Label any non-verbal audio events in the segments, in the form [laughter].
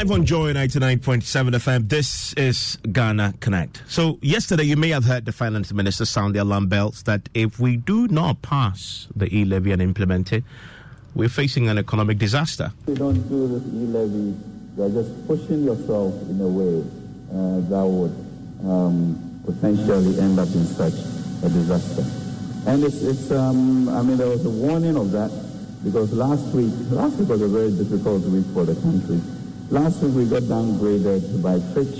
live on Joy 99.7 FM. This is Ghana Connect. So, yesterday you may have heard the finance minister sound the alarm bells that if we do not pass the e levy and implement it, we're facing an economic disaster. If you don't do this e levy, you're just pushing yourself in a way uh, that would um, potentially end up in such a disaster. And it's, it's um, I mean, there was a warning of that because last week, last week was a very difficult week for the country. Last week we got downgraded by Fitch,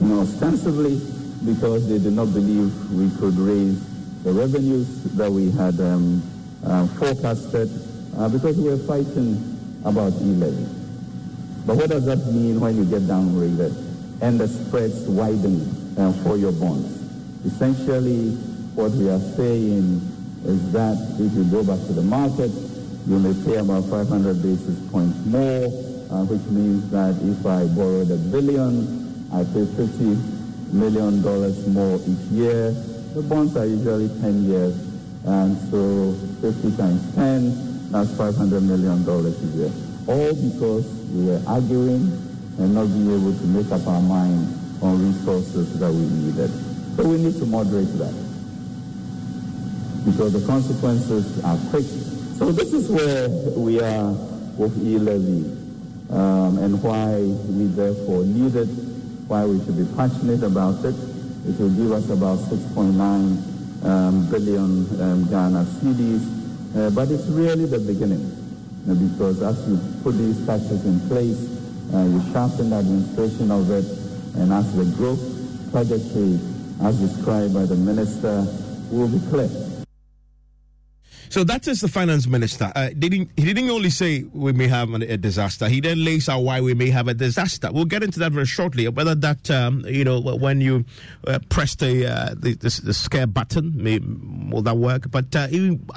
you know, ostensibly because they did not believe we could raise the revenues that we had um, uh, forecasted uh, because we were fighting about e-levy. But what does that mean when you get downgraded and the spreads widen uh, for your bonds? Essentially, what we are saying is that if you go back to the market, you may pay about 500 basis points more, uh, which means that if I borrowed a billion, I pay 50 million dollars more each year. The bonds are usually 10 years, and so 50 times 10, that's 500 million dollars a year. All because we were arguing and not being able to make up our mind on resources that we needed. So we need to moderate that because the consequences are quick. So this is where we are with e-levy um, and why we therefore need it, why we should be passionate about it. It will give us about 6.9 um, billion um, Ghana cedis, uh, but it's really the beginning uh, because as you put these taxes in place, uh, you sharpen the administration of it, and as the growth trajectory, as described by the minister, will be clear. So that is the finance minister. Uh, didn't, he didn't only say we may have a disaster. He then lays out why we may have a disaster. We'll get into that very shortly. Whether that um, you know when you uh, press the, uh, the, the the scare button, may, will that work? But uh,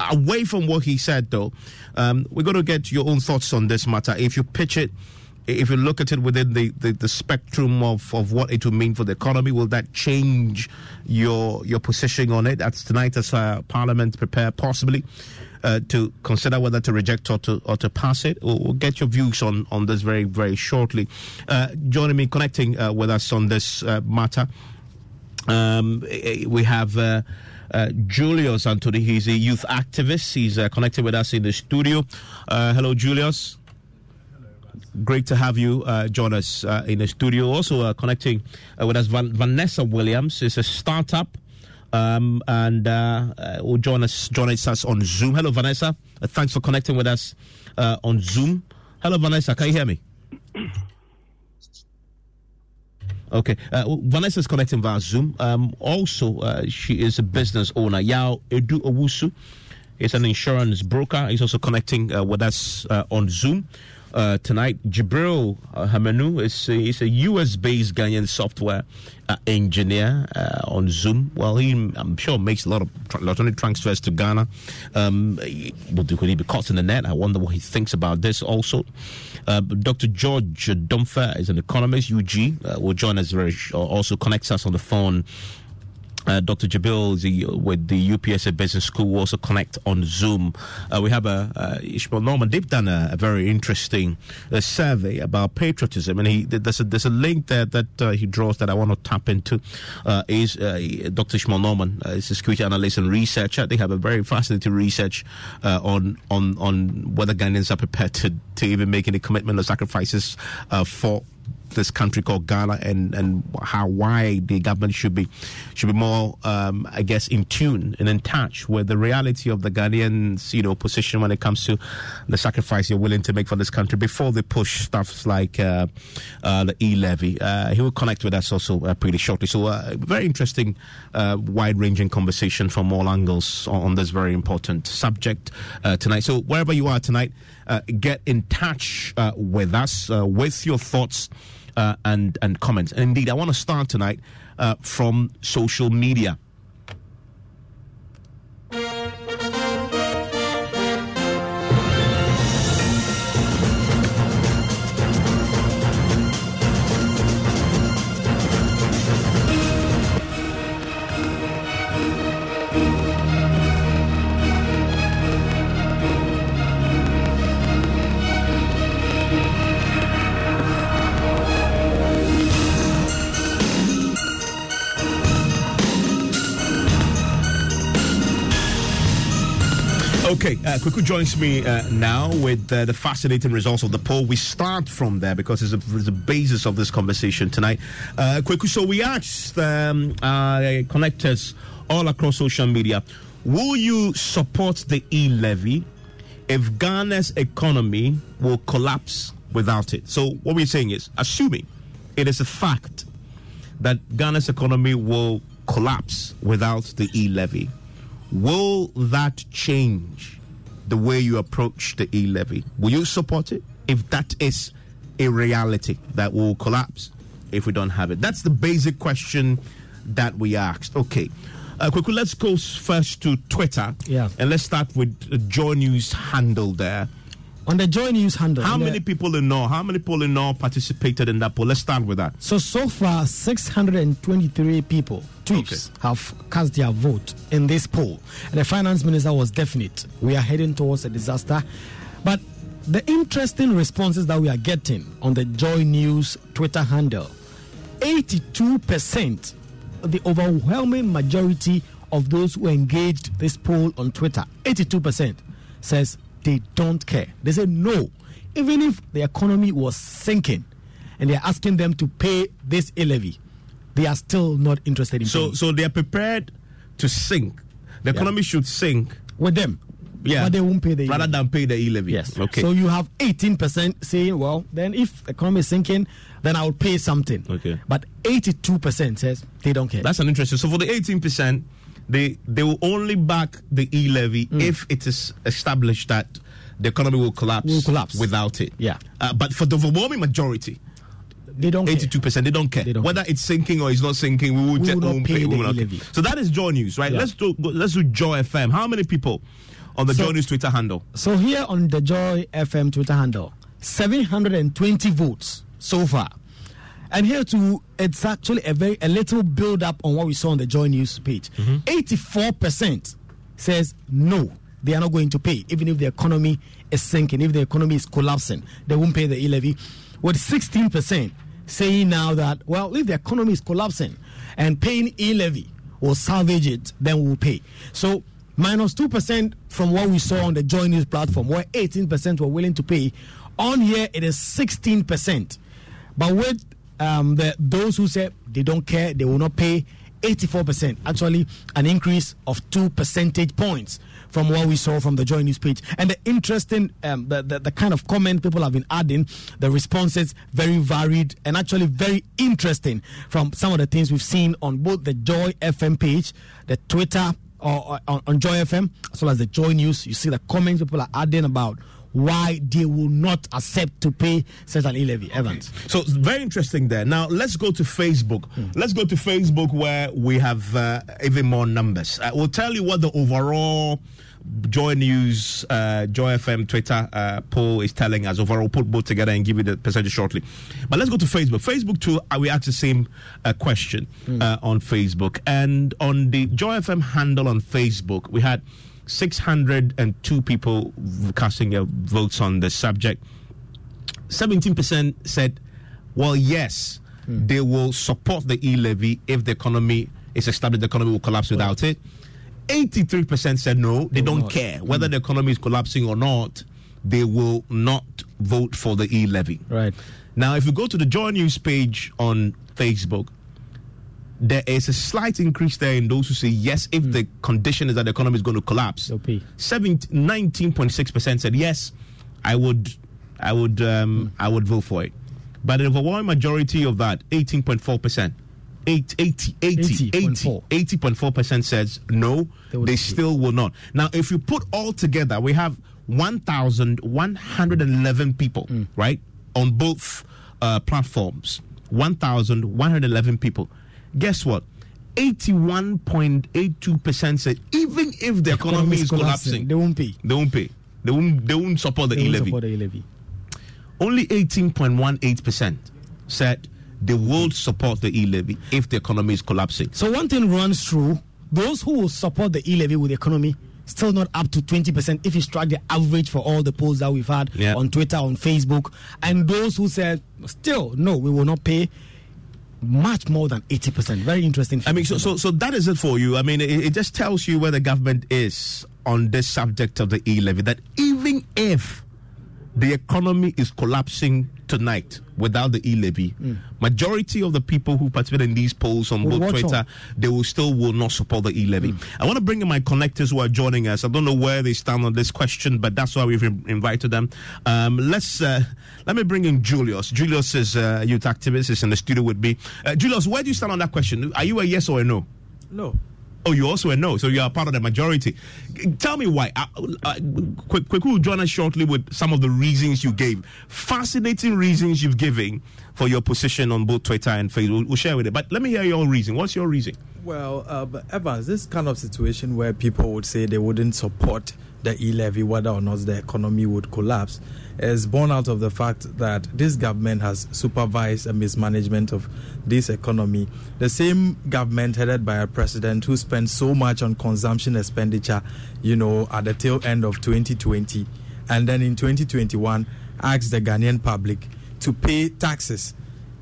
away from what he said, though, um, we're going to get your own thoughts on this matter. If you pitch it if you look at it within the, the, the, spectrum of, of what it will mean for the economy, will that change your your position on it? That's tonight as uh, Parliament prepare possibly uh, to consider whether to reject or to or to pass it. We'll, we'll get your views on, on this very very shortly. Uh, joining me, connecting uh, with us on this uh, matter, um, we have. Uh, Julius Anthony, he's a youth activist. He's connected with us in the studio. hello, Julius great to have you uh, join us uh, in the studio. Also uh, connecting uh, with us, Van- Vanessa Williams is a startup. Um, and uh, uh, will join us join us on Zoom. Hello, Vanessa. thanks for connecting with us on Zoom. Hello, Vanessa. Can you hear me? Okay, uh, Vanessa is connecting via Zoom. Um, also, uh, she is a business owner. Yao Edu Owusu is an insurance broker. He's also connecting uh, with us on Zoom uh, tonight. Jibril uh, Hamanu is, is a US based Ghanaian software uh, engineer uh, on Zoom. Well, he, I'm sure, makes a lot of electronic transfers to Ghana. Um, could he be caught in the net? I wonder what he thinks about this also. Uh, Dr. George Domfe is an economist, UG, uh, will join us very, also connects us on the phone uh, Dr. Jibril the, with the UPSA Business School will also connect on Zoom. Uh, we have a uh, Ishmael Norman. They've done a, a very interesting uh, survey about patriotism, and he there's a there's a link there that uh, he draws that I want to tap into. Uh, is Dr. Ishmael Norman is a security analyst and researcher. They have a very fascinating research on on on whether Ghanaians are prepared to to even making any commitment or sacrifices for this country called Ghana and, and how why the government should be should be more um, I guess in tune and in touch with the reality of the Ghanaians you know position when it comes to the sacrifice you're willing to make for this country before they push stuff like uh, uh, the e levy. Uh, he will connect with us also uh, pretty shortly. So uh, very interesting, uh, wide ranging conversation from all angles on, on this very important subject tonight. So wherever you are tonight, get in touch with us with your thoughts uh, and and comments. And indeed, I want to start tonight uh, from social media. Uh, Kweku joins me uh, now with uh, the fascinating results of the poll. We start from there because it's, a, it's the basis of this conversation tonight. Uh, Kweku, so we asked um, connectors all across social media Will you support the e levy if Ghana's economy will collapse without it? So, what we're saying is, assuming it is a fact that Ghana's economy will collapse without the e levy, will that change the way you approach the e levy? Will you support it if that is a reality that will collapse if we don't have it? That's the basic question that we asked. Okay. Uh, quickly, let's go first to Twitter. Yeah. And let's start with Joy News handle there. On the Joy News handle. How the- many people in all? How many people in all participated in that poll? Let's start with that. So, so far, 623 people, tweets, have cast their vote in this poll. And the finance minister was definite. We are heading towards a disaster. But the interesting responses that we are getting on the Joy News Twitter handle 82%, the overwhelming majority of those who engaged this poll on Twitter, 82% says they don't care. They say no. Even if the economy was sinking and they're asking them to pay this e levy, they are still not interested in So, paying. so they're prepared to sink. The economy should sink. with them. Yeah. But they won't pay the rather than pay the e levy. Yes. Okay. So you have 18% saying, well, then if the economy is sinking, then I'll pay something. Okay. But 82% says they don't care. That's an interesting. So for the eighteen percent, they they will only back the e levy Mm. if it is established that the economy will collapse. Will collapse. without it. Yeah. Uh, but for the overwhelming majority, they don't care. eighty-two percent, they don't care They don't whether it's sinking or it's not sinking. We will, We just will not won't pay we the will not e-levy. So that is Joy News, right? Yeah. Let's do let's do Joy FM. How many people on the So- Joy News Twitter handle? So here on the Joy FM Twitter handle, 720 votes so far. And here too, it's actually a very a little build up on what we saw on the Joy News page. Mm-hmm. 84% says no, they are not going to pay, even if the economy is sinking, if the economy is collapsing, they won't pay the e levy. With 16% saying now that, well, if the economy is collapsing and paying e levy will salvage it, then we'll pay. So minus 2% from what we saw on the Joy News platform, where 18% were willing to pay. On here, it is 16%. But with um, the, those who say they don't care, they will not pay, 84%. Actually, an increase of two percentage points from what we saw from the Joy News page. And the interesting, um, the, the, the kind of comment people have been adding, the responses very varied and actually very interesting from some of the things we've seen on both the Joy FM page, the Twitter, or, or on, on Joy FM, as well as the Joy News. You see the comments people are adding about why they will not accept to pay such an e-levy. Evans. So very interesting there. Now let's go to Facebook. Let's go to Facebook where we have uh, even more numbers. Uh, we'll tell you what the overall Joy News, uh, Joy FM Twitter uh, poll is telling us. Overall, put both together and give you the percentage shortly. But let's go to Facebook. Facebook too. Uh, we asked the same uh, question uh, on Facebook and on the Joy FM handle on Facebook. We had 602 people casting their votes on the subject. 17% said, well, yes, hmm. they will support the e levy if the economy is established, the economy will collapse without it. 83% said no, they will don't not. care hmm. whether the economy is collapsing or not, they will not vote for the e levy. Right. Now, if you go to the Joy News page on Facebook, there is a slight increase there in those who say yes if the condition is that the economy is going to collapse. They'll 19.6% said yes, I would, I would, um, I would vote for it. But the overwhelming majority of that, 18.4%, 8, 80, 80, 80, 80.4. 80.4% says no, they still will not. Now, if you put all together, we have 1,111 people, Mm. right, on both uh, platforms. 1,111 people. Guess what? 81.82% said even if the economy is collapsing, They won't pay. they won't pay. They won't, they won't support the They won't levy. support the e-levy. Only 18.18% said they will support the e levy if the economy is collapsing. So one thing runs through those who will support the e-levy with the economy still not up to 20% if you strike the average for all the polls that we've had Yeah. on Twitter, on Facebook, and those who said still no, we will not pay much more than 80%. Very interesting. I mean, so, so, so that is it for you. I mean, it, it just tells you where the government is on this subject of the e levy. That even if the economy is collapsing tonight without the e-levy. Mm. majority of the people who participate in these polls on we'll both twitter on. they will still will not support the e-levy. Mm. i want to bring in my connectors who are joining us. I don't know where they stand on this question but that's why we've invited them. Um, let's uh, let me bring in julius. Julius is a youth activist is in the studio with me. Uh, julius where do you stand on that question? Are you a yes or a no? No Oh, you also a no, so you are part of the majority. Tell me why. Uh, uh, quick, quick, will join us shortly with some of the reasons you gave. Fascinating reasons you've given for your position on both Twitter and Facebook. We'll, we'll share with it. But let me hear your reason. What's your reason? Well, uh, Evans, this kind of situation where people would say they wouldn't support the e levy, whether or not the economy would collapse, is born out of the fact that this government has supervised a mismanagement of this economy. The same government headed by a president who spent so much on consumption expenditure, you know, at the tail end of 2020, and then in 2021 asked the Ghanaian public to pay taxes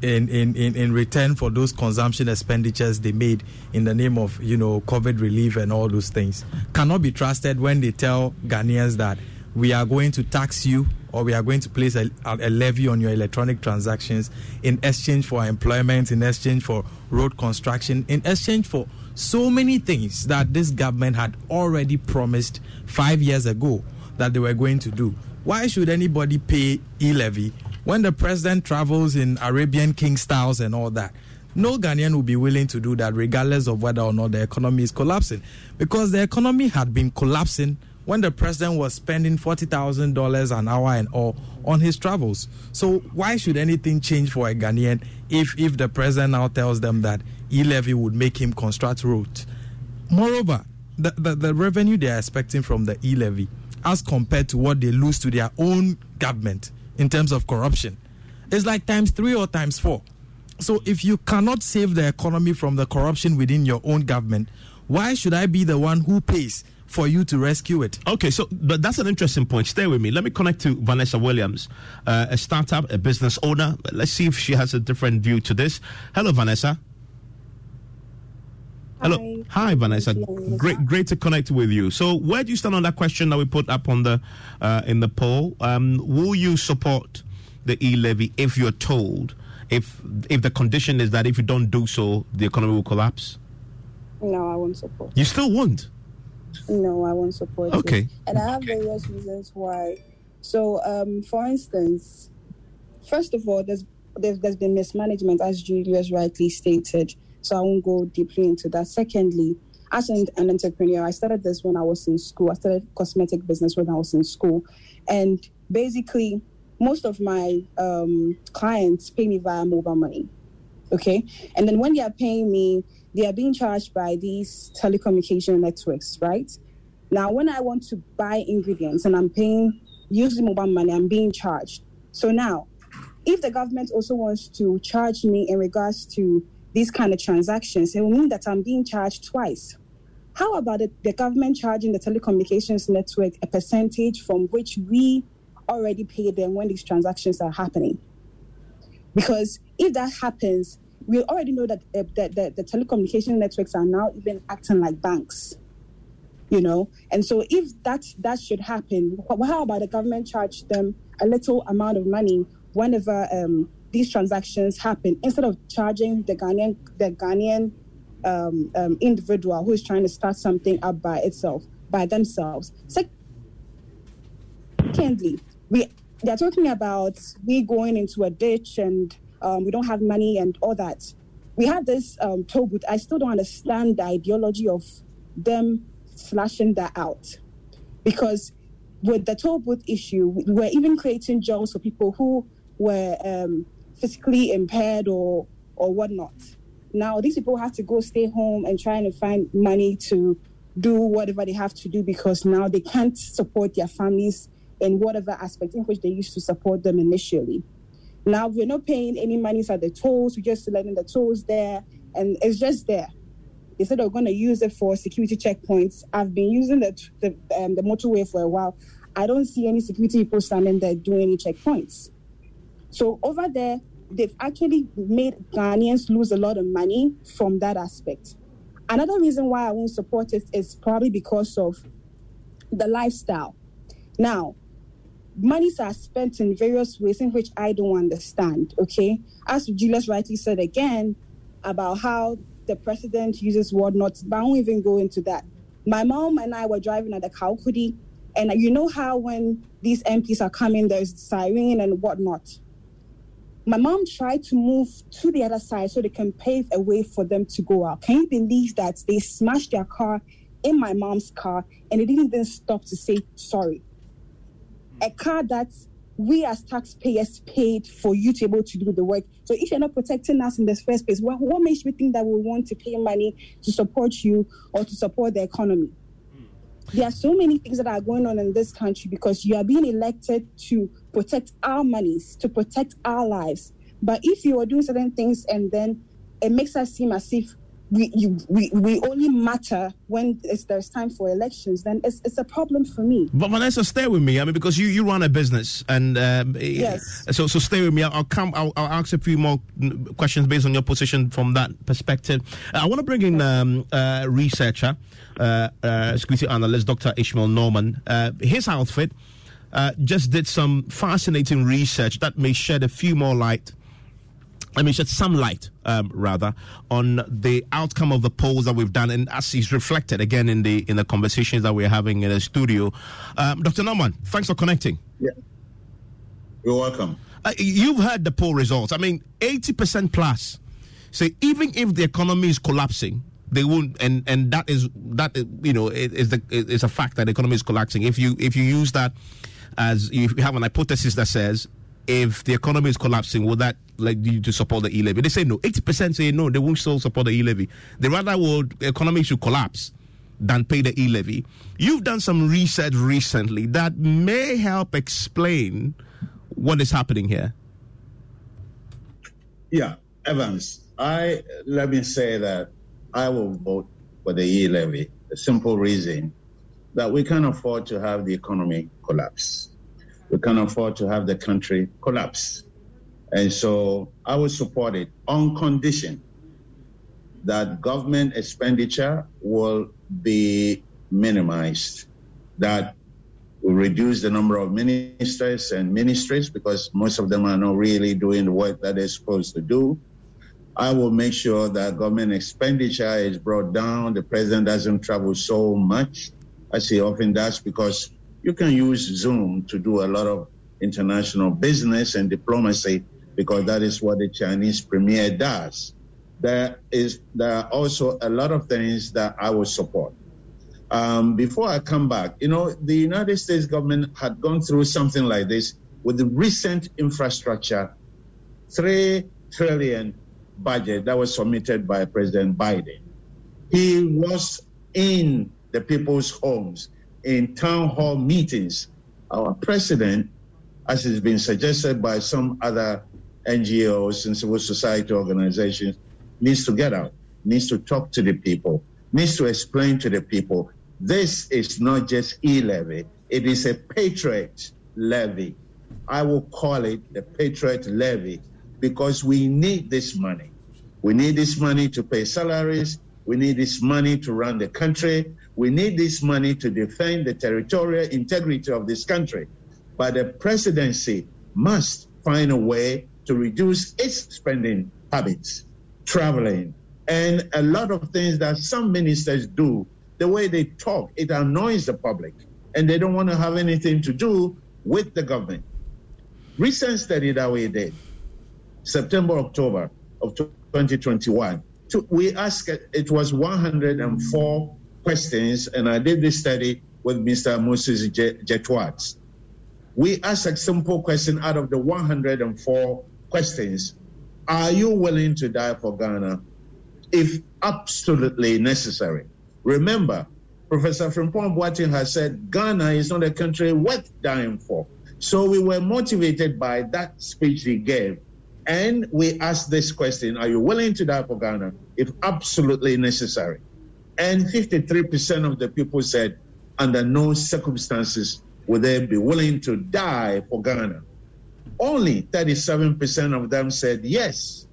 in, in, in, in return for those consumption expenditures they made in the name of you know COVID relief and all those things cannot be trusted when they tell Ghanaians that we are going to tax you or we are going to place a, a, levy on your electronic transactions in exchange for employment, in exchange for road construction, in exchange for so many things that this government had already promised five years ago that they were going to do. Why should anybody pay e levy when the president travels in Arabian king styles and all that? No Ghanaian will be willing to do that, regardless of whether or not the economy is collapsing, because the economy had been collapsing when the president was spending $40,000 an hour and all on his travels. So why should anything change for a Ghanaian if, if the president now tells them that e-levy would make him construct roads? Moreover, the, the, the revenue they are expecting from the e-levy as compared to what they lose to their own government in terms of corruption is like times three or times four. So if you cannot save the economy from the corruption within your own government, why should I be the one who pays for you to rescue it. Okay, so but that's an interesting point. Stay with me. Let me connect to Vanessa Williams, uh, a startup, a business owner. Let's see if she has a different view to this. Hello, Vanessa. Hello, hi, hi Vanessa. Great, great to connect with you. So, where do you stand on that question that we put up on the uh, in the poll? Um, will you support the e levy if you're told if if the condition is that if you don't do so, the economy will collapse? No, I won't support. You still won't. No, I won't support okay. it. And I have various reasons why. So, um, for instance, first of all, there's, there's there's been mismanagement, as Julius rightly stated. So I won't go deeply into that. Secondly, as an, an entrepreneur, I started this when I was in school. I started cosmetic business when I was in school, and basically, most of my um, clients pay me via mobile money. Okay, and then when they are paying me, they are being charged by these telecommunication networks, right? Now, when I want to buy ingredients and I'm paying using mobile money, I'm being charged. So now, if the government also wants to charge me in regards to these kind of transactions, it will mean that I'm being charged twice. How about it, the government charging the telecommunications network a percentage from which we already pay them when these transactions are happening? Because if that happens, we already know that, uh, that, that the telecommunication networks are now even acting like banks you know? And so if that that should happen how about the government charge them a little amount of money whenever um, these transactions happen instead of charging the Ghanaian the Ghanaian um, um, individual who is trying to start something up by itself by themselves? Secondly we they're talking about we going into a ditch and um, we don't have money and all that. We had this um, toll booth. I still don't understand the ideology of them slashing that out because with the toll booth issue, we were even creating jobs for people who were um, physically impaired or or whatnot. Now these people have to go stay home and trying to find money to do whatever they have to do because now they can't support their families in whatever aspect in which they used to support them initially. Now we're not paying any money for the tolls, we're just letting the tolls there, and it's just there. They said they're going to use it for security checkpoints. I've been using the the, um, the motorway for a while. I don't see any security people standing there doing any checkpoints. So over there, they've actually made Ghanaians lose a lot of money from that aspect. Another reason why I won't support it is probably because of the lifestyle. Now, monies are spent in various ways in which I don't understand. Okay, as Julius rightly said again about how the president uses whatnot, but I won't even go into that. My mom and I were driving at the Kaukudi, and you know how when these MPs are coming, there's siren and whatnot. My mom tried to move to the other side so they can pave a way for them to go out. Can you believe that they smashed their car in my mom's car and they didn't even stop to say sorry? A car that we as taxpayers paid for you to be able to do the work. So if you're not protecting us in the first place, what, what makes you think that we want to pay money to support you or to support the economy? Hmm. There are so many things that are going on in this country because you are being elected to protect our monies, to protect our lives. But if you are doing certain things and then it makes us seem as if we you, we, we only matter when there's time for elections, then it's, it's a problem for me. But Vanessa, stay with me. I mean, because you, you run a business, and um, yes. So so stay with me. I'll, come. I'll, I'll, ask a few more questions based on your position from that perspective. I want to bring in um, uh, researcher, uh, uh, security analyst, Dr. Ishmael Norman. Uh, his outfit uh, just did some fascinating research that may shed a few more light let me shed some light, um, rather, on the outcome of the polls that we've done, and as is reflected again in the in the conversations that we're having in the studio. Um, Dr. Norman, thanks for connecting. Yeah, you're welcome. Uh, you've heard the poll results. I mean, eighty percent plus say even if the economy is collapsing, they won't, and and that is that you know is the is a fact that the economy is collapsing. If you if you use that as you have an hypothesis that says if the economy is collapsing, will that like you to support the e levy? They say no. Eighty percent say no. They won't still support the e levy. They rather would economy should collapse than pay the e levy. You've done some research recently that may help explain what is happening here. Yeah, Evans. I let me say that I will vote for the e levy. The simple reason that we can't afford to have the economy collapse we can't afford to have the country collapse. And so I will support it on condition that government expenditure will be minimized, that we reduce the number of ministers and ministries because most of them are not really doing the work that they're supposed to do. I will make sure that government expenditure is brought down. The president doesn't travel so much as he often does because you can use Zoom to do a lot of international business and diplomacy because that is what the Chinese premier does. There is there are also a lot of things that I would support. Um, before I come back, you know, the United States government had gone through something like this with the recent infrastructure, three trillion budget that was submitted by President Biden. He was in the people's homes in town hall meetings. Our president, as has been suggested by some other NGOs and civil society organizations, needs to get out, needs to talk to the people, needs to explain to the people this is not just e levy, it is a patriot levy. I will call it the patriot levy because we need this money. We need this money to pay salaries. We need this money to run the country. We need this money to defend the territorial integrity of this country. But the presidency must find a way to reduce its spending habits, traveling, and a lot of things that some ministers do. The way they talk, it annoys the public, and they don't want to have anything to do with the government. Recent study that we did, September, October of 2021, we asked, it was 104 questions, and I did this study with Mr. Moses Jetwat. We asked a simple question out of the 104 questions Are you willing to die for Ghana if absolutely necessary? Remember, Professor Frimpong Boateng has said Ghana is not a country worth dying for. So we were motivated by that speech he gave. And we asked this question Are you willing to die for Ghana if absolutely necessary? And 53% of the people said, under no circumstances would they be willing to die for Ghana. Only 37% of them said yes,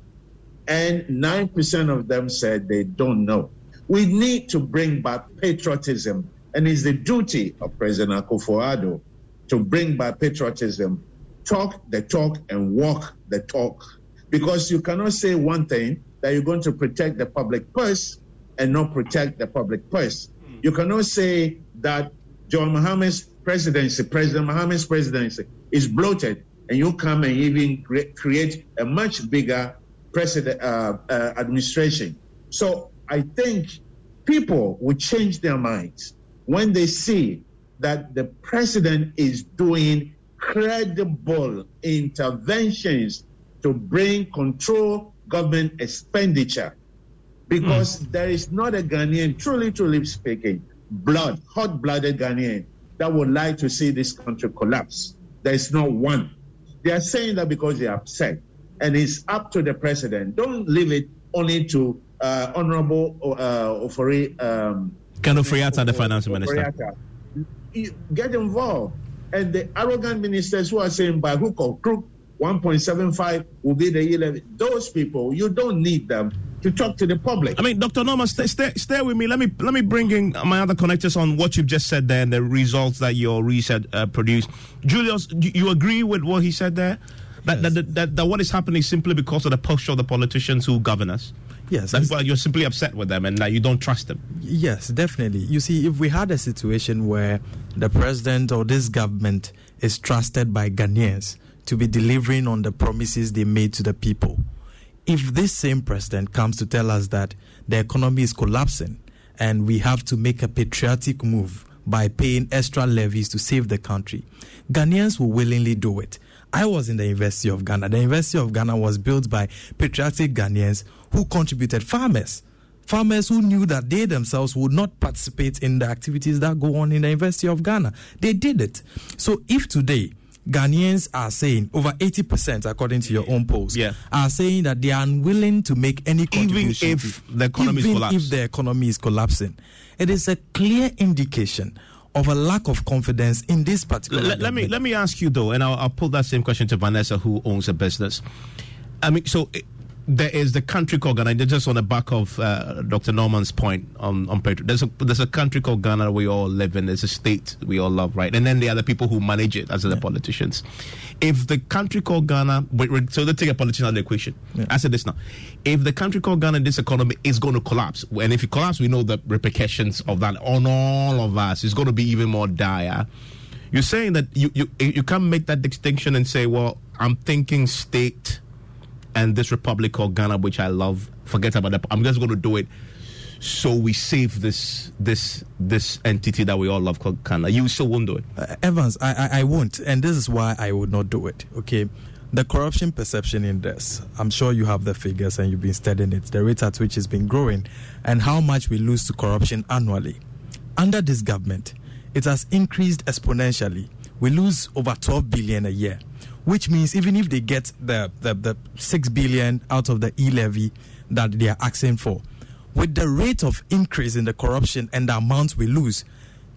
and 9% of them said they don't know. We need to bring back patriotism, and it's the duty of President Akufo-Addo to bring back patriotism, talk the talk and walk the talk. Because you cannot say one thing that you're going to protect the public purse and not protect the public purse. Hmm. You cannot say that John Mahama's presidency, President Mahama's presidency, is bloated, and you come and even cre- create a much bigger president uh, uh, administration. So I think people will change their minds when they see that the president is doing credible interventions to bring control government expenditure because mm. there is not a Ghanaian, truly, truly speaking, blood, hot blooded Ghanaian that would like to see this country collapse. There is not one. They are saying that because they are upset. And it's up to the president. Don't leave it only to uh, Honorable uh, Ofori. Um, Ken Ofori-Atta, the finance minister. Get involved. And the arrogant ministers who are saying by hook or crook, 1.75 will be the 11. Those people, you don't need them to talk to the public. I mean, Dr. Norman, stay, stay, stay with me. Let me let me bring in my other connectors on what you've just said there and the results that your research uh, produced. Julius, you, you agree with what he said there? That, yes. that, that, that what is happening is simply because of the posture of the politicians who govern us? Yes. That's why you're simply upset with them and that you don't trust them. Yes, definitely. You see, if we had a situation where the president or this government is trusted by Ghanaians to be delivering on the promises they made to the people, if this same president comes to tell us that the economy is collapsing and we have to make a patriotic move by paying extra levies to save the country, Ghanaians will willingly do it. I was in the University of Ghana. The University of Ghana was built by patriotic Ghanaians who contributed farmers. Farmers who knew that they themselves would not participate in the activities that go on in the University of Ghana. They did it. So if today Ghanaians are saying over 80%, according to your own polls, yeah. are saying that they are unwilling to make any contribution. Even if the economy even is collapsing. if the economy is collapsing. It is a clear indication of a lack of confidence in this particular. Let, let me let me ask you though, and I'll, I'll put that same question to Vanessa, who owns a business. I mean, so there is the country called Ghana. Just on the back of uh, Dr. Norman's point on on Petro, there's a there's a country called Ghana we all live in. There's a state we all love, right? And then there are the people who manage it, as yeah. the politicians. If the country called Ghana, so let's take a politician out of the equation. Yeah. I said this now: if the country called Ghana, this economy is going to collapse, and if it collapses, we know the repercussions of that on all of us. It's going to be even more dire. You're saying that you you you can't make that distinction and say, well, I'm thinking state and this republic called Ghana, which I love. Forget about that. I'm just going to do it so we save this this this entity that we all love called Ghana. You still won't do it, uh, Evans. I, I I won't, and this is why I would not do it. Okay. The corruption perception index, I'm sure you have the figures and you've been studying it, the rate at which it's been growing, and how much we lose to corruption annually. Under this government, it has increased exponentially. We lose over 12 billion a year which means even if they get the, the, the 6 billion out of the e-levy that they are asking for, with the rate of increase in the corruption and the amount we lose,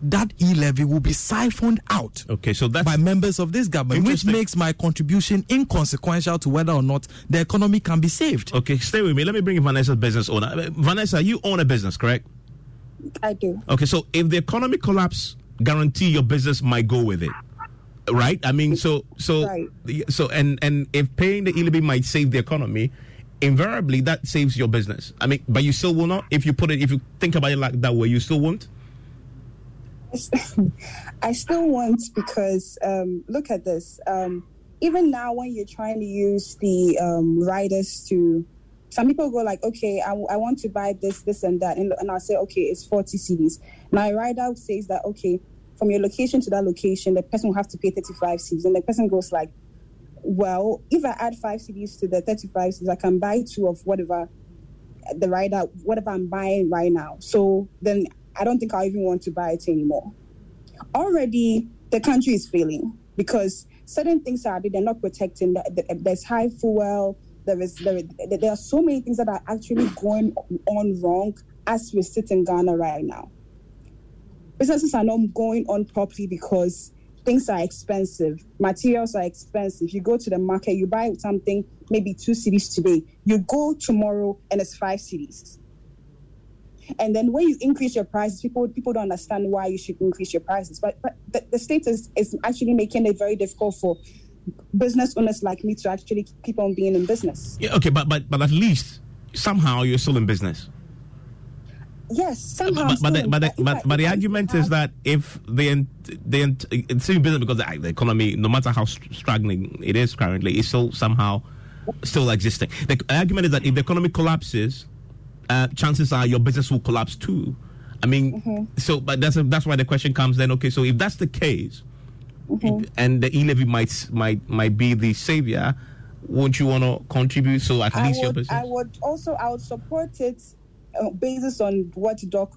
that e-levy will be siphoned out okay, so that's by members of this government, which makes my contribution inconsequential to whether or not the economy can be saved. Okay, stay with me. Let me bring in Vanessa's business owner. Uh, Vanessa, you own a business, correct? I do. Okay, so if the economy collapse, guarantee your business might go with it right? I mean, so so right. so and and if paying the e might save the economy, invariably that saves your business. I mean, but you still will not if you put it if you think about it like that way, you still won't. [laughs] I still won't because um, look at this. Um, even now, when you're trying to use the um, riders to, some people go like, okay, I, I want to buy this, this, and that, and, and I'll say, okay, it's 40 cedis. My rider says that, okay, from your location to that location, the person will have to pay 35 cedis. And the person goes like, well, if I add five cedis to the 35 cedis, I can buy two of whatever the rider, whatever I'm buying right now. So then I don't think I even want to buy it anymore. Already, the country is failing because certain things are they're not protecting. There's high fuel. There is there, there are so many things that are actually going on wrong as we sit in Ghana right now businesses are not going on properly because things are expensive, materials are expensive. You go to the market, you buy something, maybe two cedis today. You go tomorrow and it's five cedis. And then when you increase your prices, people people don't understand why you should increase your prices. But but the, the state is, is actually making it very difficult for business owners like me to actually keep on being in business. Yeah, okay, but but but at least somehow you're still in business. Yes, somehow. But, but, the, but, the, but, but the argument is that if the the it's still business because the, the economy, no matter how struggling it is currently, is still somehow still existing. The argument is that if the economy collapses, uh, chances are your business will collapse too. I mean, Mm-hmm. so but that's that's why the question comes then. Okay, so if that's the case, Mm-hmm. and the e levy might might might be the savior, won't you want to contribute so at I least your would, business? I would also I would support it uh, based on what Doc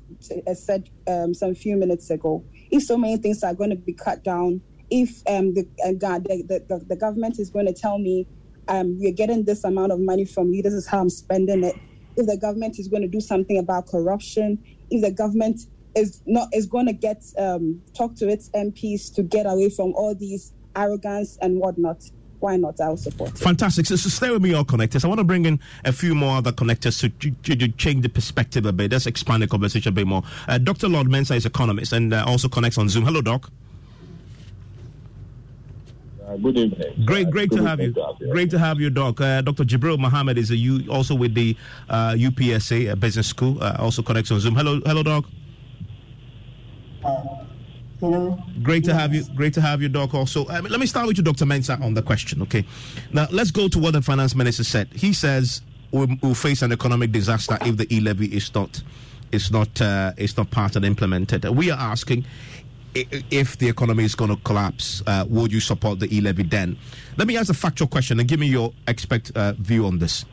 uh, said um, some few minutes ago. If so many things are going to be cut down, if um, the, uh, the, the the government is going to tell me um, you're getting this amount of money from you, this is how I'm spending it. If the government is going to do something about corruption, if the government is not is going to get um, talk to its MPs to get away from all these arrogance and whatnot, why not? I'll support it. Fantastic. So, so stay with me, all connectors. I want to bring in a few more other connectors to, to, to change the perspective a bit. Let's expand the conversation a bit more. Uh, Dr. Lord Mensah is economist and uh, also connects on Zoom. Hello, Doc. Uh, good evening. Great, Uh, great good to have you. have Great to have you, Doc. Uh, Dr. Jibril Mohammed is a U, also with the uh, UPSA uh, Business School. Uh, also connects on Zoom. Hello, hello, Doc. Great to have you. Great to have you, Doc. Also, let me start with you, Dr. Mensah, on the question. Okay, now let's go to what the finance minister said. He says we'll, we'll face an economic disaster if the e levy is not is not uh, is not part and implemented. We are asking if the economy is going to collapse. Uh, would you support the e levy then? Let me ask a factual question and give me your expect uh, view on this.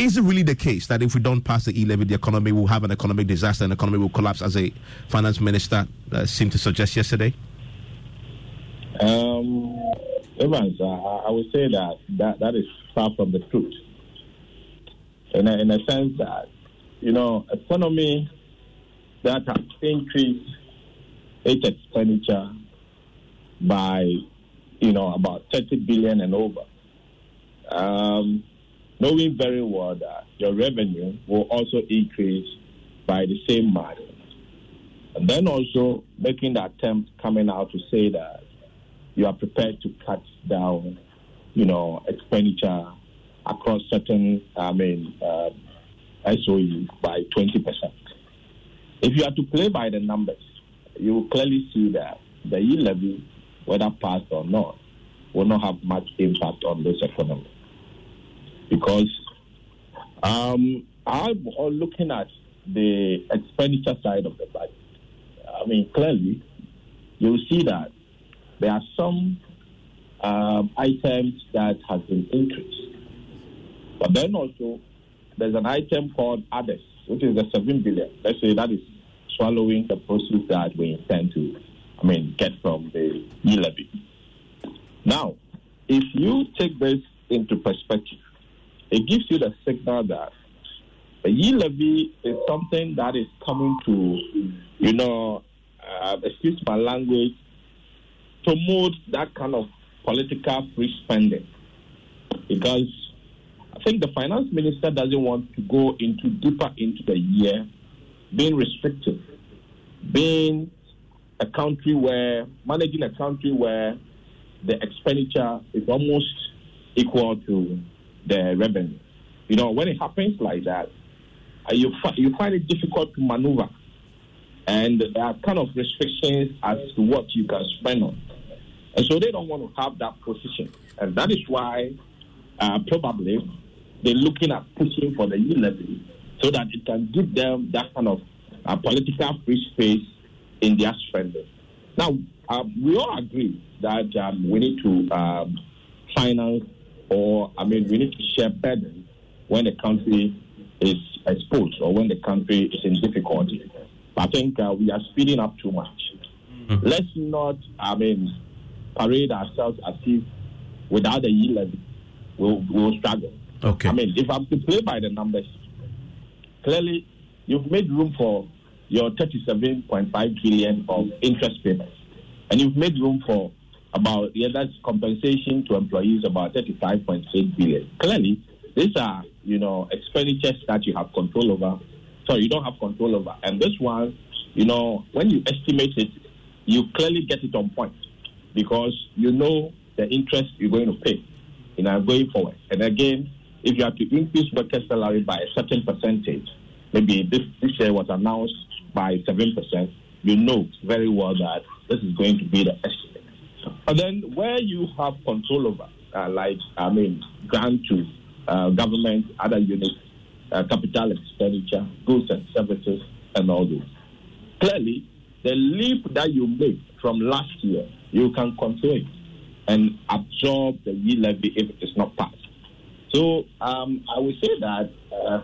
Is it really the case that if we don't pass the e levy, the economy will have an economic disaster and the economy will collapse, as a finance minister uh, seemed to suggest yesterday? Um, Evans, uh, I I would say that, that that is far from the truth. In a, in a sense that, you know, economy that has increased its expenditure by, you know, about 30 billion and over. Um, knowing very well that your revenue will also increase by the same margin. And then also making the attempt coming out to say that you are prepared to cut down, you know, expenditure across certain, I mean, uh, SOE by 20%. If you are to play by the numbers, you will clearly see that the E levy, whether passed or not, will not have much impact on this economy. Because um, I'm looking at the expenditure side of the budget. I mean, clearly, you'll see that there are some um, items that has been increased. But then also, there's an item called others, which is the 7 billion. Let's say that is swallowing the proceeds that we intend to, I mean, get from the e levy. Now, if you take this into perspective, it gives you the signal that the e levy is something that is coming to, you know, uh, excuse my language, promote that kind of political free spending. Because I think the finance minister doesn't want to go into deeper into the year, being restrictive, being a country where managing a country where the expenditure is almost equal to the revenue. You know, when it happens like that, uh, you fi- you find it difficult to maneuver, and there are kind of restrictions as to what you can spend on, and so they don't want to have that position, and that is why uh, probably they're looking at pushing for the E levy so that it can give them that kind of uh, political free space in their spending. Now, um, we all agree that um, we need to um, finance, or I mean, we need to share burden when the country is exposed or when the country is in difficulty. I think uh, we are speeding up too much. Let's not, I mean, parade ourselves as if without the E levy, we'll, we'll struggle. Okay. I mean, if I'm to play by the numbers, clearly you've made room for your 37.5 billion of interest payments, and you've made room for about yeah, that's compensation to employees about 35.8 billion. Clearly, these are you know expenditures that you have control over. So you don't have control over, and this one, you know, when you estimate it, you clearly get it on point because you know the interest you're going to pay, you know, going forward. And again, if you have to increase worker salary by a certain percentage, maybe this this year was announced by seven percent, you know very well that this is going to be the But then where you have control over, uh, like I mean, grant to uh, government, other units, uh, capital expenditure, goods and services, and all those. Clearly, the leap that you make from last year, you can control it and absorb the levy if it is not passed. So um, I would say that uh,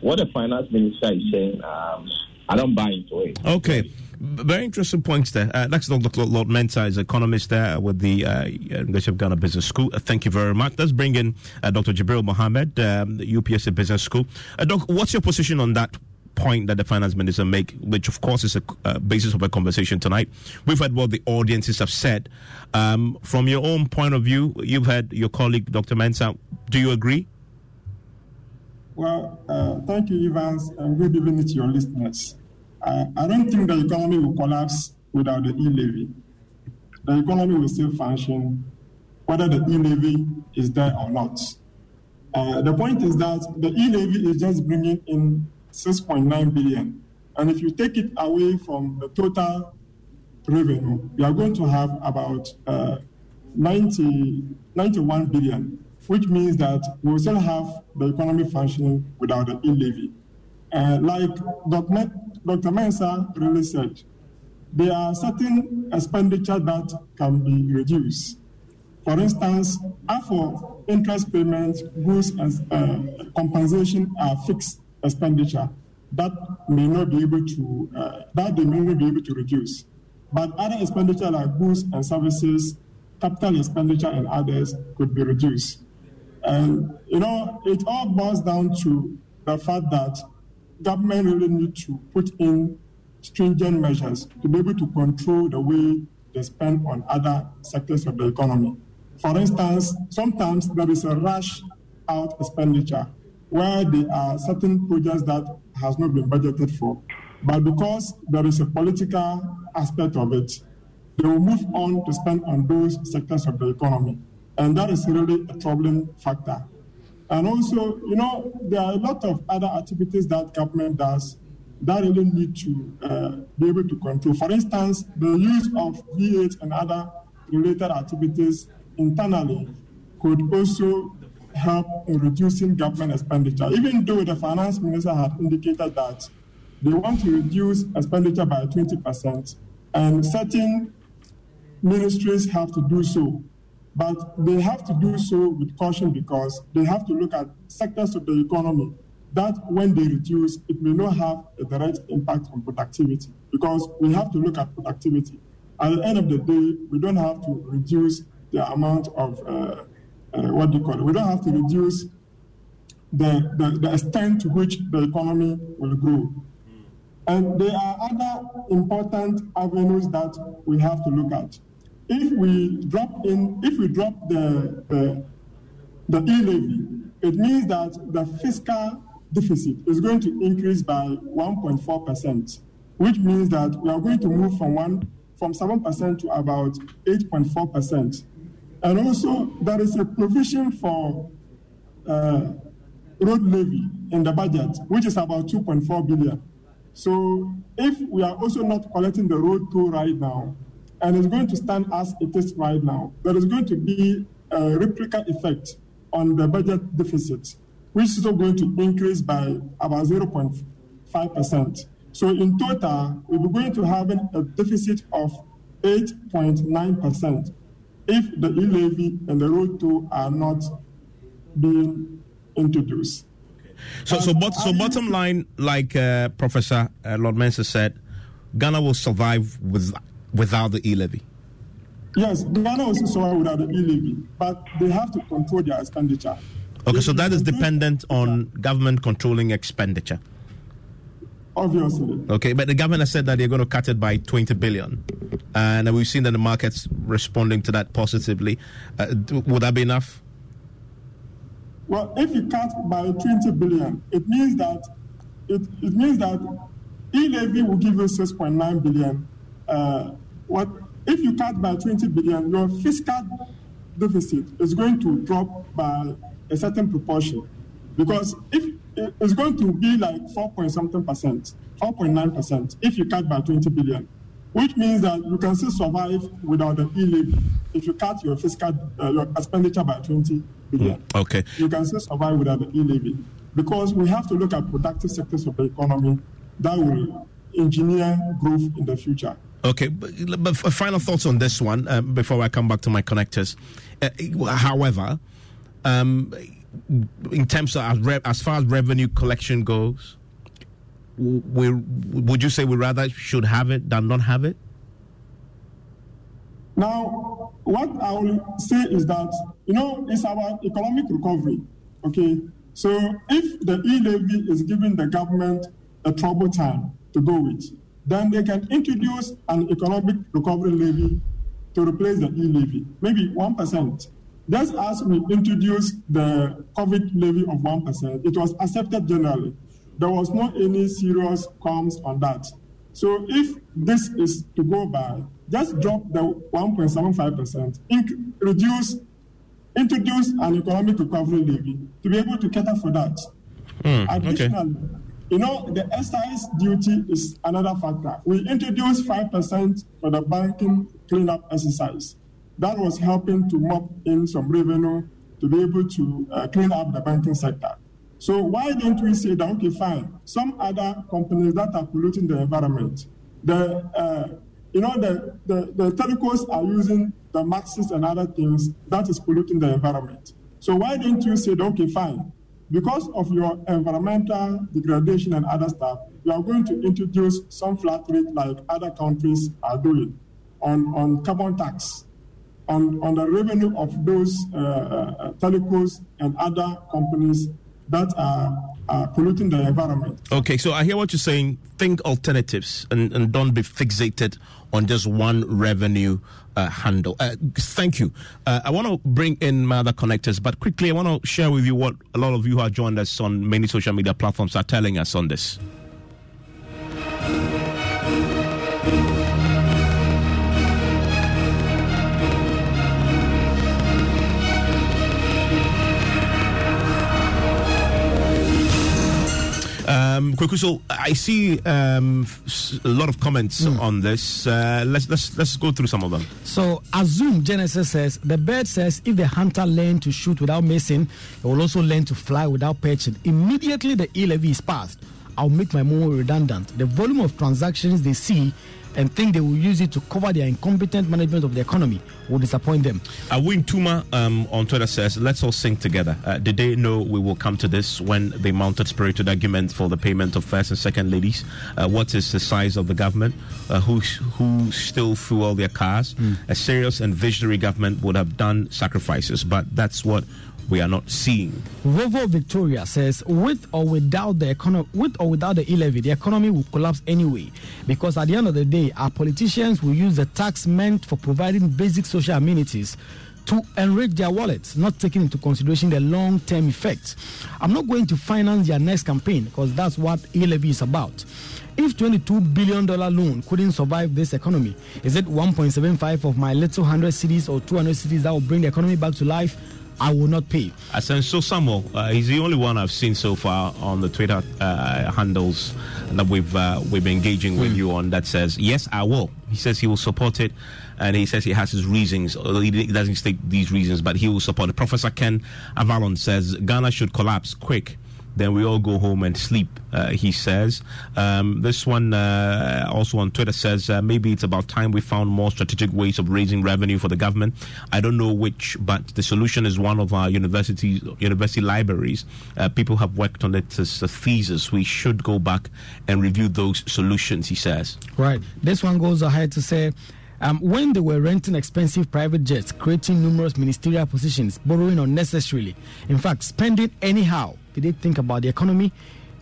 what the finance minister is saying, um, I don't buy into it. Okay. Very interesting points there. Uh, next, Dr. Lord Mensah is economist there with the uh, University of Ghana Business School. Uh, thank you very much. Let's bring in uh, Dr. Jibril Mohammed, um, UPSA Business School. Uh, Doc, what's your position on that point that the finance minister make, which of course is a uh, basis of a conversation tonight. We've heard what the audiences have said. Um, from your own point of view, you've had your colleague Dr. Mensah. Do you agree? Well, uh, thank you, Evans, and good evening to your listeners. I, I don't think the economy will collapse without the e-levy. The economy will still function whether the e-levy is there or not. Uh, the point is that the e-levy is just bringing in 6.9 billion. And if you take it away from the total revenue, we are going to have about uh, 90, 91 billion, which means that we will still have the economy functioning without the e-levy. Uh, like. Dr. Mensah really said, there are certain expenditure that can be reduced. For instance, for interest payments, goods, and uh, compensation are fixed expenditure that may not be able to uh, that they may not be able to reduce. But other expenditure like goods and services, capital expenditure and others could be reduced. And you know, it all boils down to the fact that government really need to put in stringent measures to be able to control the way they spend on other sectors of the economy. For instance, sometimes there is a rush out expenditure where there are certain projects that has not been budgeted for. But because there is a political aspect of it, they will move on to spend on those sectors of the economy. And that is really a troubling factor. And also, you know, there are a lot of other activities that government does that really need to uh, be able to control. For instance, the use of V8 and other related activities internally could also help in reducing government expenditure, even though the finance minister had indicated that they want to reduce expenditure by 20%, and certain ministries have to do so. But they have to do so with caution because they have to look at sectors of the economy that when they reduce, it may not have a direct impact on productivity because we have to look at productivity. At the end of the day, we don't have to reduce the amount of uh, uh, what do you call it? We don't have to reduce the, the, the extent to which the economy will grow. And there are other important avenues that we have to look at. If we drop in, if we drop the the, the e-levy, it means that the fiscal deficit is going to increase by 1.4 percent, which means that we are going to move from one from 7 percent to about 8.4 percent. And also, there is a provision for uh, road levy in the budget, which is about 2.4 billion. So, if we are also not collecting the road toll right now, and it's going to stand as it is right now, there is going to be a replica effect on the budget deficit, which is going to increase by about 0.5 percent. So, in total, we're going to have a deficit of 8.9 percent if the e-levy and the road toll are not being introduced. So, so, but, so bottom line, like uh, Professor uh, Lord Mensah said, Ghana will survive with, without the e-levy. Yes, Ghana will survive without the e-levy, but they have to control their expenditure. Okay, so that is dependent on government controlling expenditure. obviously. Okay, but the government has said that they're going to cut it by 20 billion. And we've seen that the market's responding to that positively. Uh, would that be enough? Well, if you cut by 20 billion, it means that it, it means that e-levy will give you 6.9 billion. Uh, what if you cut by 20 billion, your fiscal deficit is going to drop by a certain proportion, because if it's going to be like 4 point something percent, 4.9 percent, if you cut by 20 billion, which means that you can still survive without the e-levy if you cut your fiscal uh, your expenditure by 20 billion Okay. you can still survive without the e-levy because we have to look at productive sectors of the economy that will engineer growth in the future. Okay, but, but final thoughts on this one uh, before I come back to my connectors. Uh, however, um, in terms of as, re- as far as revenue collection goes, we would you say we rather should have it than not have it? Now, what I will say is that, you know, it's our economic recovery, okay? So if the e-levy is giving the government a trouble time to go with, then they can introduce an economic recovery levy to replace the e-levy, maybe 1%. Just as we introduced the COVID levy of 1%, it was accepted generally. There was not any serious qualms on that. So if this is to go by, just drop the 1.75%, inc- reduce, introduce an economic recovery levy to be able to cater for that. Hmm, Additionally, you know, the excise duty is another factor. We introduced 5% for the banking cleanup exercise. That was helping to mop in some revenue to be able to uh, clean up the banking sector. So why don't we say that, okay, fine, some other companies that are polluting the environment, the, uh, you know, the, the, the telcos are using the maxis and other things that is polluting the environment. So why don't you say, that, okay, fine, because of your environmental degradation and other stuff, you are going to introduce some flat rate like other countries are doing on, on carbon tax, on, on the revenue of those uh, uh, telcos and other companies that are, are polluting the environment. Okay, so I hear what you're saying. Think alternatives and, and don't be fixated on just one revenue uh, handle. Uh, thank you. Uh, I want to bring in my other connectors, but quickly, I want to share with you what a lot of you who have joined us on many social media platforms are telling us on this. Um, Kweku, so I see um, a lot of comments on this. Uh, let's let's let's go through some of them. So, Azum Genesis says the bird says if the hunter learn to shoot without missing, he will also learn to fly without perching. Immediately the e levy is passed, I'll make my mower redundant. The volume of transactions they see and think they will use it to cover their incompetent management of the economy will disappoint them. Awin Tuma um, on Twitter says, "Let's all sing together." Uh, did they know we will come to this when they mounted spirited argument for the payment of first and second ladies? Uh, what is the size of the government? Uh, who who still fuel their cars? A serious and visionary government would have done sacrifices, but that's what we are not seeing. Vovo Victoria says, with or without the economy, with or without the e-levy, the economy will collapse anyway. Because at the end of the day, our politicians will use the tax meant for providing basic social amenities to enrich their wallets, not taking into consideration the long-term effects. I'm not going to finance their next campaign because that's what e-levy is about. If 22 billion dollar loan couldn't survive this economy, is it 1.75 of my little 100 cedis or 200 cedis that will bring the economy back to life? I will not pay. Asenso Samuel, uh, he's the only one I've seen so far on the Twitter uh, handles that we've uh, we've been engaging with you on that says yes, I will. He says he will support it, and he says he has his reasons. He doesn't state these reasons, but he will support it. Professor Ken Avalon says Ghana should collapse quick. Then we all go home and sleep. Uh, he says. Um, this one uh, also on Twitter says uh, maybe it's about time we found more strategic ways of raising revenue for the government. I don't know which, but the solution is one of our universities, university libraries. Uh, people have worked on it as a thesis. We should go back and review those solutions. He says. Right. This one goes ahead to say um, when they were renting expensive private jets, creating numerous ministerial positions, borrowing unnecessarily, in fact, spending anyhow, did they think about the economy?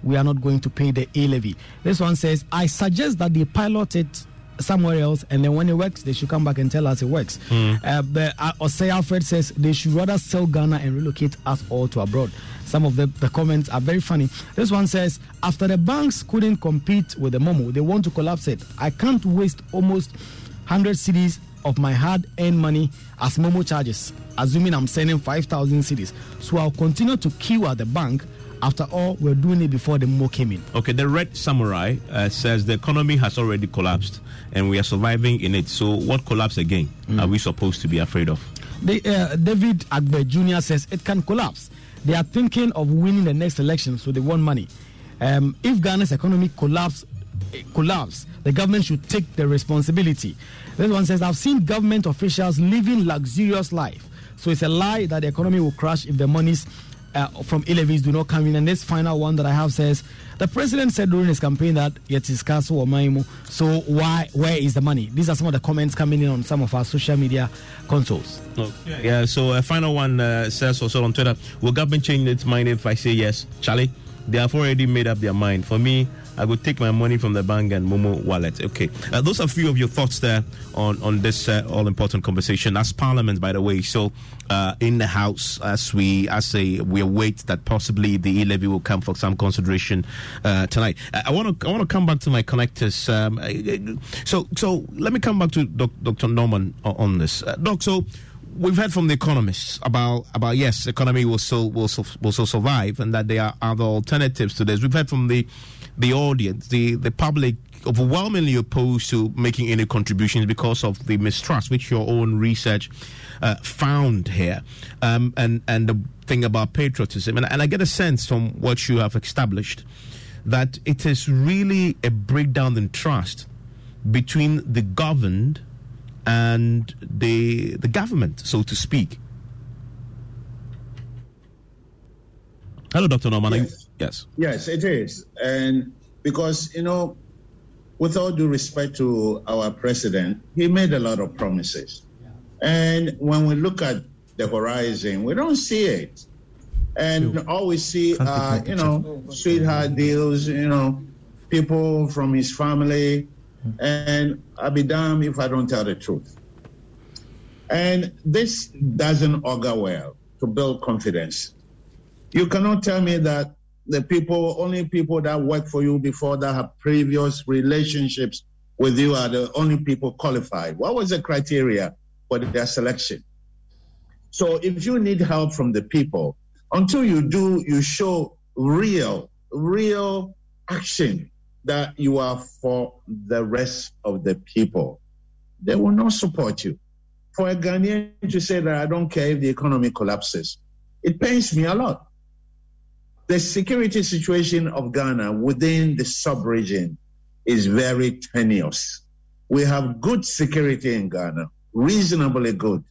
we are not going to pay the e levy. This one says, I suggest that they pilot it somewhere else and then when it works they should come back and tell us it works Mm. uh, but uh, Osei Alfred says they should rather sell Ghana and relocate us all to abroad some of the, the comments are very funny this one says after the banks couldn't compete with the Momo they want to collapse it I can't waste almost 100 cedis of my hard-earned money as Momo charges assuming I'm sending 5,000 cedis so I'll continue to queue at the bank after all we're doing it before the Momo came in Okay, the Red Samurai uh, says the economy has already collapsed and we are surviving in it. So, what collapse again are we supposed to be afraid of? The, uh, David Agbe Jr. says it can collapse. They are thinking of winning the next election, so they want money. Um, if Ghana's economy collapse, eh, collapse, the government should take the responsibility. This one says, I've seen government officials living luxurious life. So it's a lie that the economy will crash if the monies uh, from e-levies do not come in. And this final one that I have says, the president said during his campaign that yet is castle or. So why, where is the money? These are some of the comments coming in on some of our social media consoles. Yeah, so a final one uh, says also on Twitter Will government change its mind if I say yes? Charlie, they have already made up their mind. For me, I would take my money from the bank and Momo wallet. Okay, uh, those are a few of your thoughts there on on this uh, all important conversation. That's Parliament, by the way. So uh, in the House, as we as a we await that possibly the e levy will come for some consideration uh, tonight. Uh, I want to I want to come back to my connectors. Um, uh, so so let me come back to Doc, Dr. Norman on, this, Doc. So we've heard from the economists about about yes, economy will still will will still survive, and that there are other alternatives to this. We've heard from the the audience, the the public, overwhelmingly opposed to making any contributions because of the mistrust, which your own research uh, found here, um, and and the thing about patriotism, and, and I get a sense from what you have established that it is really a breakdown in trust between the governed and the the government, so to speak. Hello, Dr. Norman. Yes. Yes. Yes, it is. And because, you know, with all due respect to our president, he made a lot of promises. And when we look at the horizon, we don't see it. And all we see are, take you know, sweetheart deals, you know, people from his family. And I'll be damned if I don't tell the truth. And this doesn't augur well to build confidence. You cannot tell me that the people, only people that work for you before that have previous relationships with you are the only people qualified. What was the criteria for their selection? So if you need help from the people, until you do, you show real, real action that you are for the rest of the people, they will not support you. For a Ghanaian to say that I don't care if the economy collapses, it pains me a lot. The security situation of Ghana within the sub-region is very tenuous. We have good security in Ghana, reasonably good.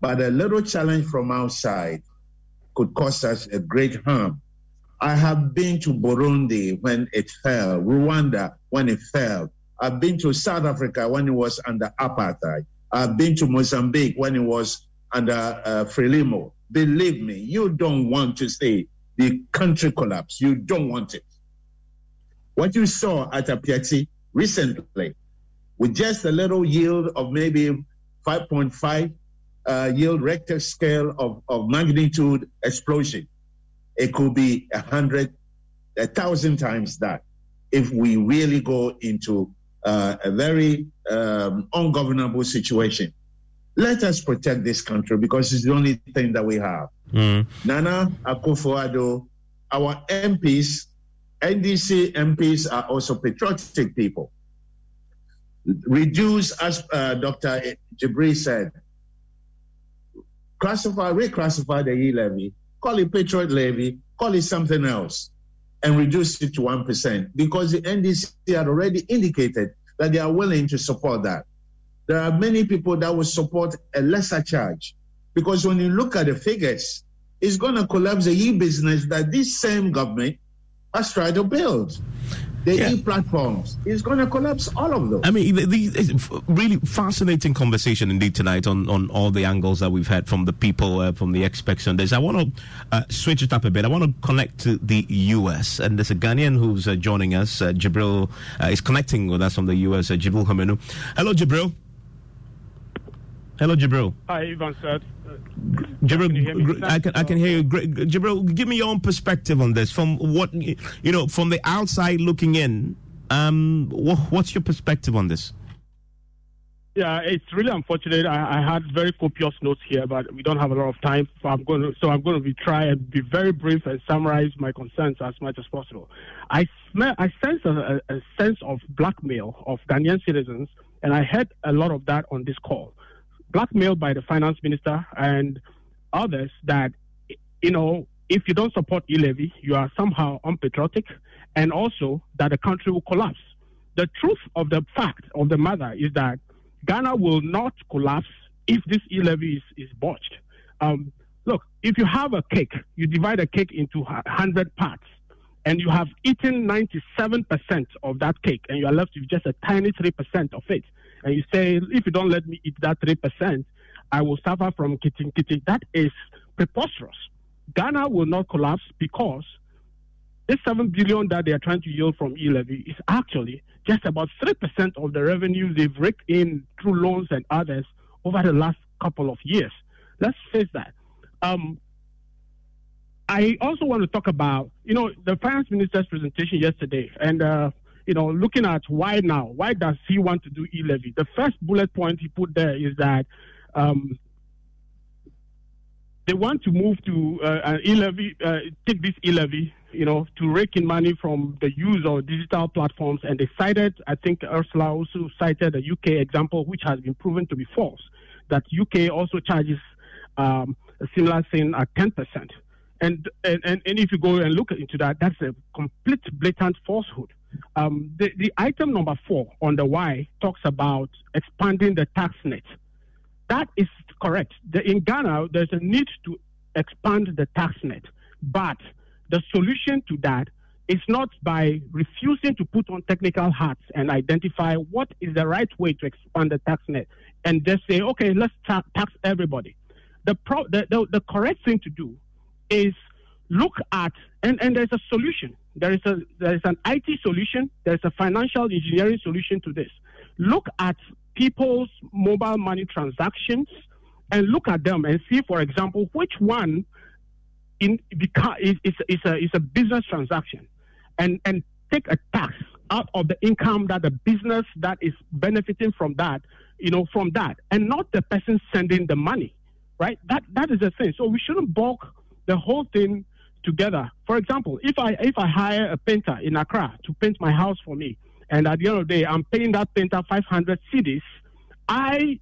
But a little challenge from outside could cause us a great harm. I have been to Burundi when it fell, Rwanda when it fell. I've been to South Africa when it was under apartheid. I've been to Mozambique when it was under uh, Frelimo. Believe me, you don't want to see the country collapse. You don't want it. What you saw at Apiate recently, with just a little yield of maybe 5.5 uh, yield Richter scale of, of magnitude explosion, it could be a hundred, a thousand times that if we really go into uh, a very um, ungovernable situation. Let us protect this country because it's the only thing that we have. Mm. Nana Akufo-Addo, our MPs, NDC MPs are also patriotic people. Reduce, as uh, Dr. Jibril said, classify, reclassify the e-levy, call it patriot levy, call it something else, and reduce it to 1% because the NDC had already indicated that they are willing to support that. There are many people that will support a lesser charge because when you look at the figures, it's going to collapse the e-business that this same government has tried to build. the Yeah. e-platforms. It's going to collapse all of those. I mean, the, the, really fascinating conversation indeed tonight on, on all the angles that we've had from the people, uh, from the experts on this. I want to uh, switch it up a bit. I want to connect to the U.S. and there's a Ghanaian who's uh, joining us. Uh, Jibril uh, is connecting with us from the U.S. Uh, Jibril Hamenu. Hello, Jibril. Hello, Jibril. Hi, Ivan said. Jibril, Can you hear me? gr- I can I can hear you. Jibril, give me your own perspective on this. From what you know, from the outside looking in, um, what's your perspective on this? Yeah, it's really unfortunate. I, I had very copious notes here, but we don't have a lot of time. So I'm going to, so I'm going to be try and be very brief and summarize my concerns as much as possible. I smell, I sense a, a, a sense of blackmail of Ghanaian citizens, and I heard a lot of that on this call. Blackmail by the finance minister and others that, you know, if you don't support e-levy, you are somehow unpatriotic, and also that the country will collapse. The truth of the fact of the matter is that Ghana will not collapse if this e-levy is, is botched. Um, look, if you have a cake, you divide a cake into 100 parts, and you have eaten 97% of that cake, and you are left with just a tiny 3% of it, and you say, if you don't let me eat that 3%, I will suffer from kitchen kitchen. That is preposterous. Ghana will not collapse because this seven billion that they are trying to yield from e-levy is actually just about three percent of the revenue they've raked in through loans and others over the last couple of years. Let's face that. Um, I also want to talk about, you know, the finance minister's presentation yesterday, and uh, you know, looking at why now, why does he want to do e-levy? The first bullet point he put there is that um, they want to move to uh, an e-levy, uh, take this e-levy, you know, to rake in money from the use of digital platforms. And they cited, I think Ursula also cited a UK example, which has been proven to be false, that UK also charges um, a similar thing at 10%. And, and, and and if you go and look into that, that's a complete blatant falsehood. Um, the, the item number four on the Y talks about expanding the tax net. That is correct. The, in Ghana, there's a need to expand the tax net, but the solution to that is not by refusing to put on technical hats and identify what is the right way to expand the tax net and just say, okay, let's ta- tax everybody. The, pro- the, the, the correct thing to do is look at and, and there's a solution. There is a there is an IT solution, there's a financial engineering solution to this. Look at people's mobile money transactions and look at them and see, for example, which one in is, is, is, a, is a business transaction and, and take a tax out of the income that the business that is benefiting from that, you know, from that, and not the person sending the money, right? That that is the thing. So we shouldn't bulk the whole thing together. For example, if I if I hire a painter in Accra to paint my house for me, and at the end of the day I'm paying that painter 500 cedis, I,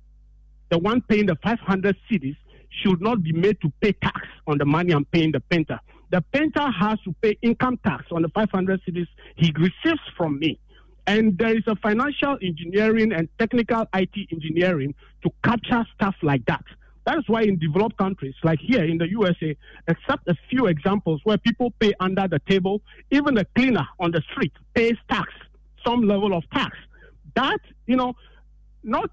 the one paying the 500 cedis, should not be made to pay tax on the money I'm paying the painter. The painter has to pay income tax on the 500 cedis he receives from me. And there is a financial engineering and technical IT engineering to capture stuff like that. That is why in developed countries, like here in the USA, except a few examples where people pay under the table, even a cleaner on the street pays tax, some level of tax. That, you know, not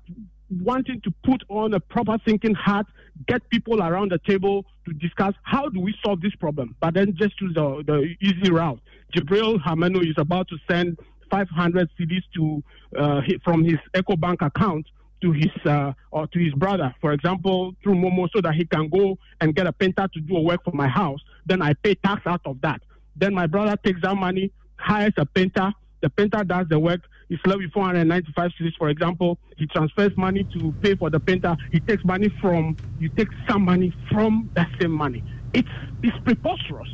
wanting to put on a proper thinking hat, get people around the table to discuss how do we solve this problem, but then just choose the, the easy route. Jibril Hamenu is about to send 500 cedis to uh, from his EcoBank account to his uh, or to his brother, for example, through Momo, so that he can go and get a painter to do a work for my house. Then I pay tax out of that. Then my brother takes that money, hires a painter. The painter does the work. He's left with 495 cedis, for example. He transfers money to pay for the painter. He takes money from, you take some money from that same money. It's, it's preposterous.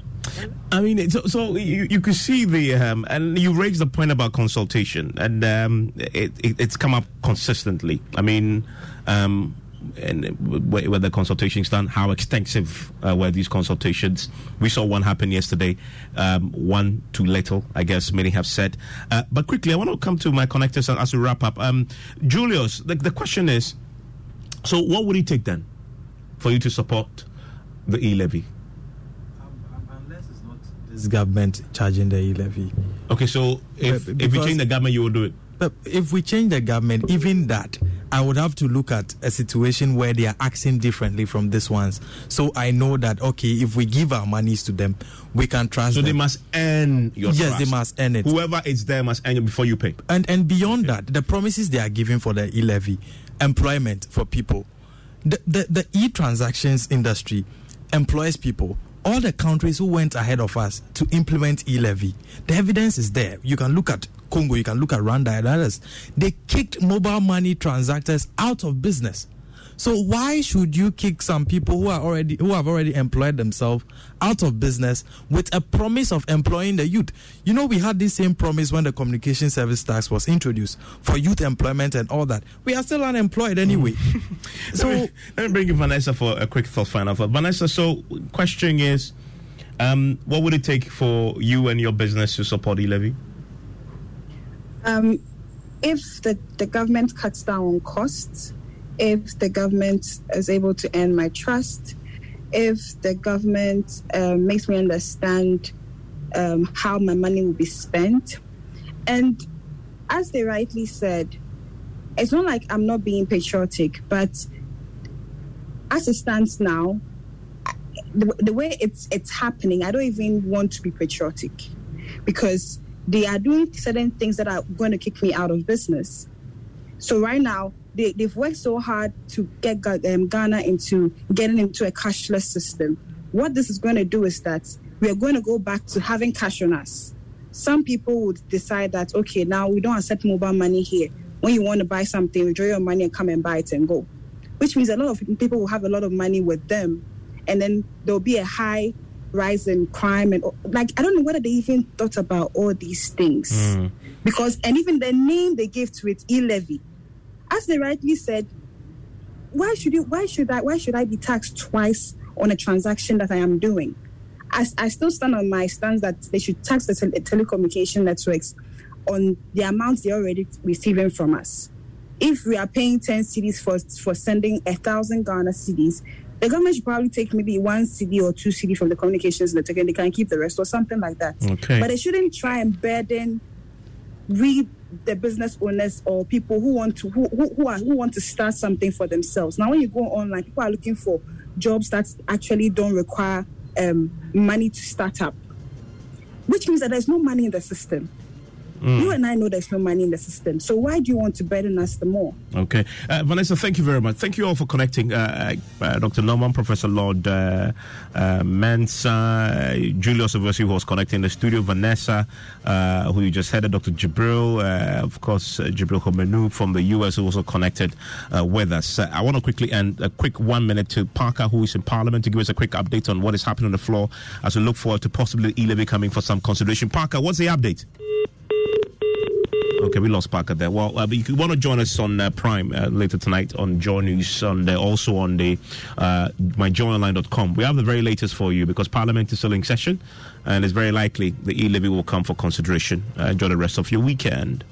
I mean, so, so you, you could see the, um, and you raised the point about consultation, and um, it, it, it's come up consistently. I mean, um, and where, the consultations done, how extensive uh, were these consultations? We saw one happen yesterday, um, one too little, I guess many have said. Uh, but quickly, I want to come to my connectors as we wrap up. Um, Julius, the, the question is so what would it take then for you to support the e levy? This government charging the e-levy, Okay, so if, if we change the government, you will do it. But if we change the government, even that, I would have to look at a situation where they are acting differently from this ones. So I know that okay, if we give our monies to them, we can trust. So them. they must earn your yes, trust. they must earn it. Whoever is there must earn it before you pay. And and beyond that, the promises they are giving for the e levy, employment for people, the the, the e transactions industry employs people. All the countries who went ahead of us to implement e levy, the evidence is there. You can look at Congo, you can look at Rwanda and others. They kicked mobile money transactors out of business. So why should you kick some people who are already who have already employed themselves out of business with a promise of employing the youth? You know, we had this same promise when the communication service tax was introduced for youth employment and all that. We are still unemployed anyway. [laughs] so let me, let me bring you Vanessa for a quick thought final thought. Vanessa, so question is um, what would it take for you and your business to support e-levy? Um, if the, the government cuts down on costs, if the government is able to earn my trust, if the government uh, makes me understand um, how my money will be spent. And as they rightly said, it's not like I'm not being patriotic, but as it stands now, the, the way it's it's happening, I don't even want to be patriotic because they are doing certain things that are going to kick me out of business. So right now, they, they've worked so hard to get um, Ghana into getting into a cashless system. What this is going to do is that we are going to go back to having cash on us. Some people would decide that, okay, now we don't accept mobile money here. When you want to buy something, withdraw your money and come and buy it and go. Which means a lot of people will have a lot of money with them. And then there'll be a high rise in crime and like I don't know whether they even thought about all these things mm. because and even the name they gave to it e-levy as they rightly said why should you why should I why should I be taxed twice on a transaction that I am doing I, I still stand on my stance that they should tax the tele- telecommunication networks on the amounts they're already receiving from us if we are paying 10 cedis for for sending a thousand Ghana cedis the government should probably take maybe one cedi or two cedi from the communications network and they can keep the rest or something like that. Okay. But they shouldn't try and burden we the business owners or people who want to who, who, are who want to start something for themselves. Now when you go online, people are looking for jobs that actually don't require um, money to start up. Which means that there's no money in the system. Mm. You and I know there's no money in the system. So why do you want to burden us the more? Okay. Uh, Vanessa, thank you very much. Thank you all for connecting. Uh, uh, Dr. Norman, Professor Lord uh, uh, Mensah, Julius, obviously, who was connecting the studio, Vanessa, uh, who you just heard, Dr. Jibril, of course, Jibril Homenu from the U.S., who also connected with us. I want to quickly end a quick one minute to Parker, who is in Parliament, to give us a quick update on what is happening on the floor as we look forward to possibly e-levy coming for some consideration. Parker, what's the update? Okay, we lost Parker there. Well, uh, you want to join us on uh, Prime uh, later tonight on Joy News, the, also on the uh, myjoyonline.com. We have the very latest for you because Parliament is still in session and it's very likely the e levy will come for consideration. Uh, enjoy the rest of your weekend.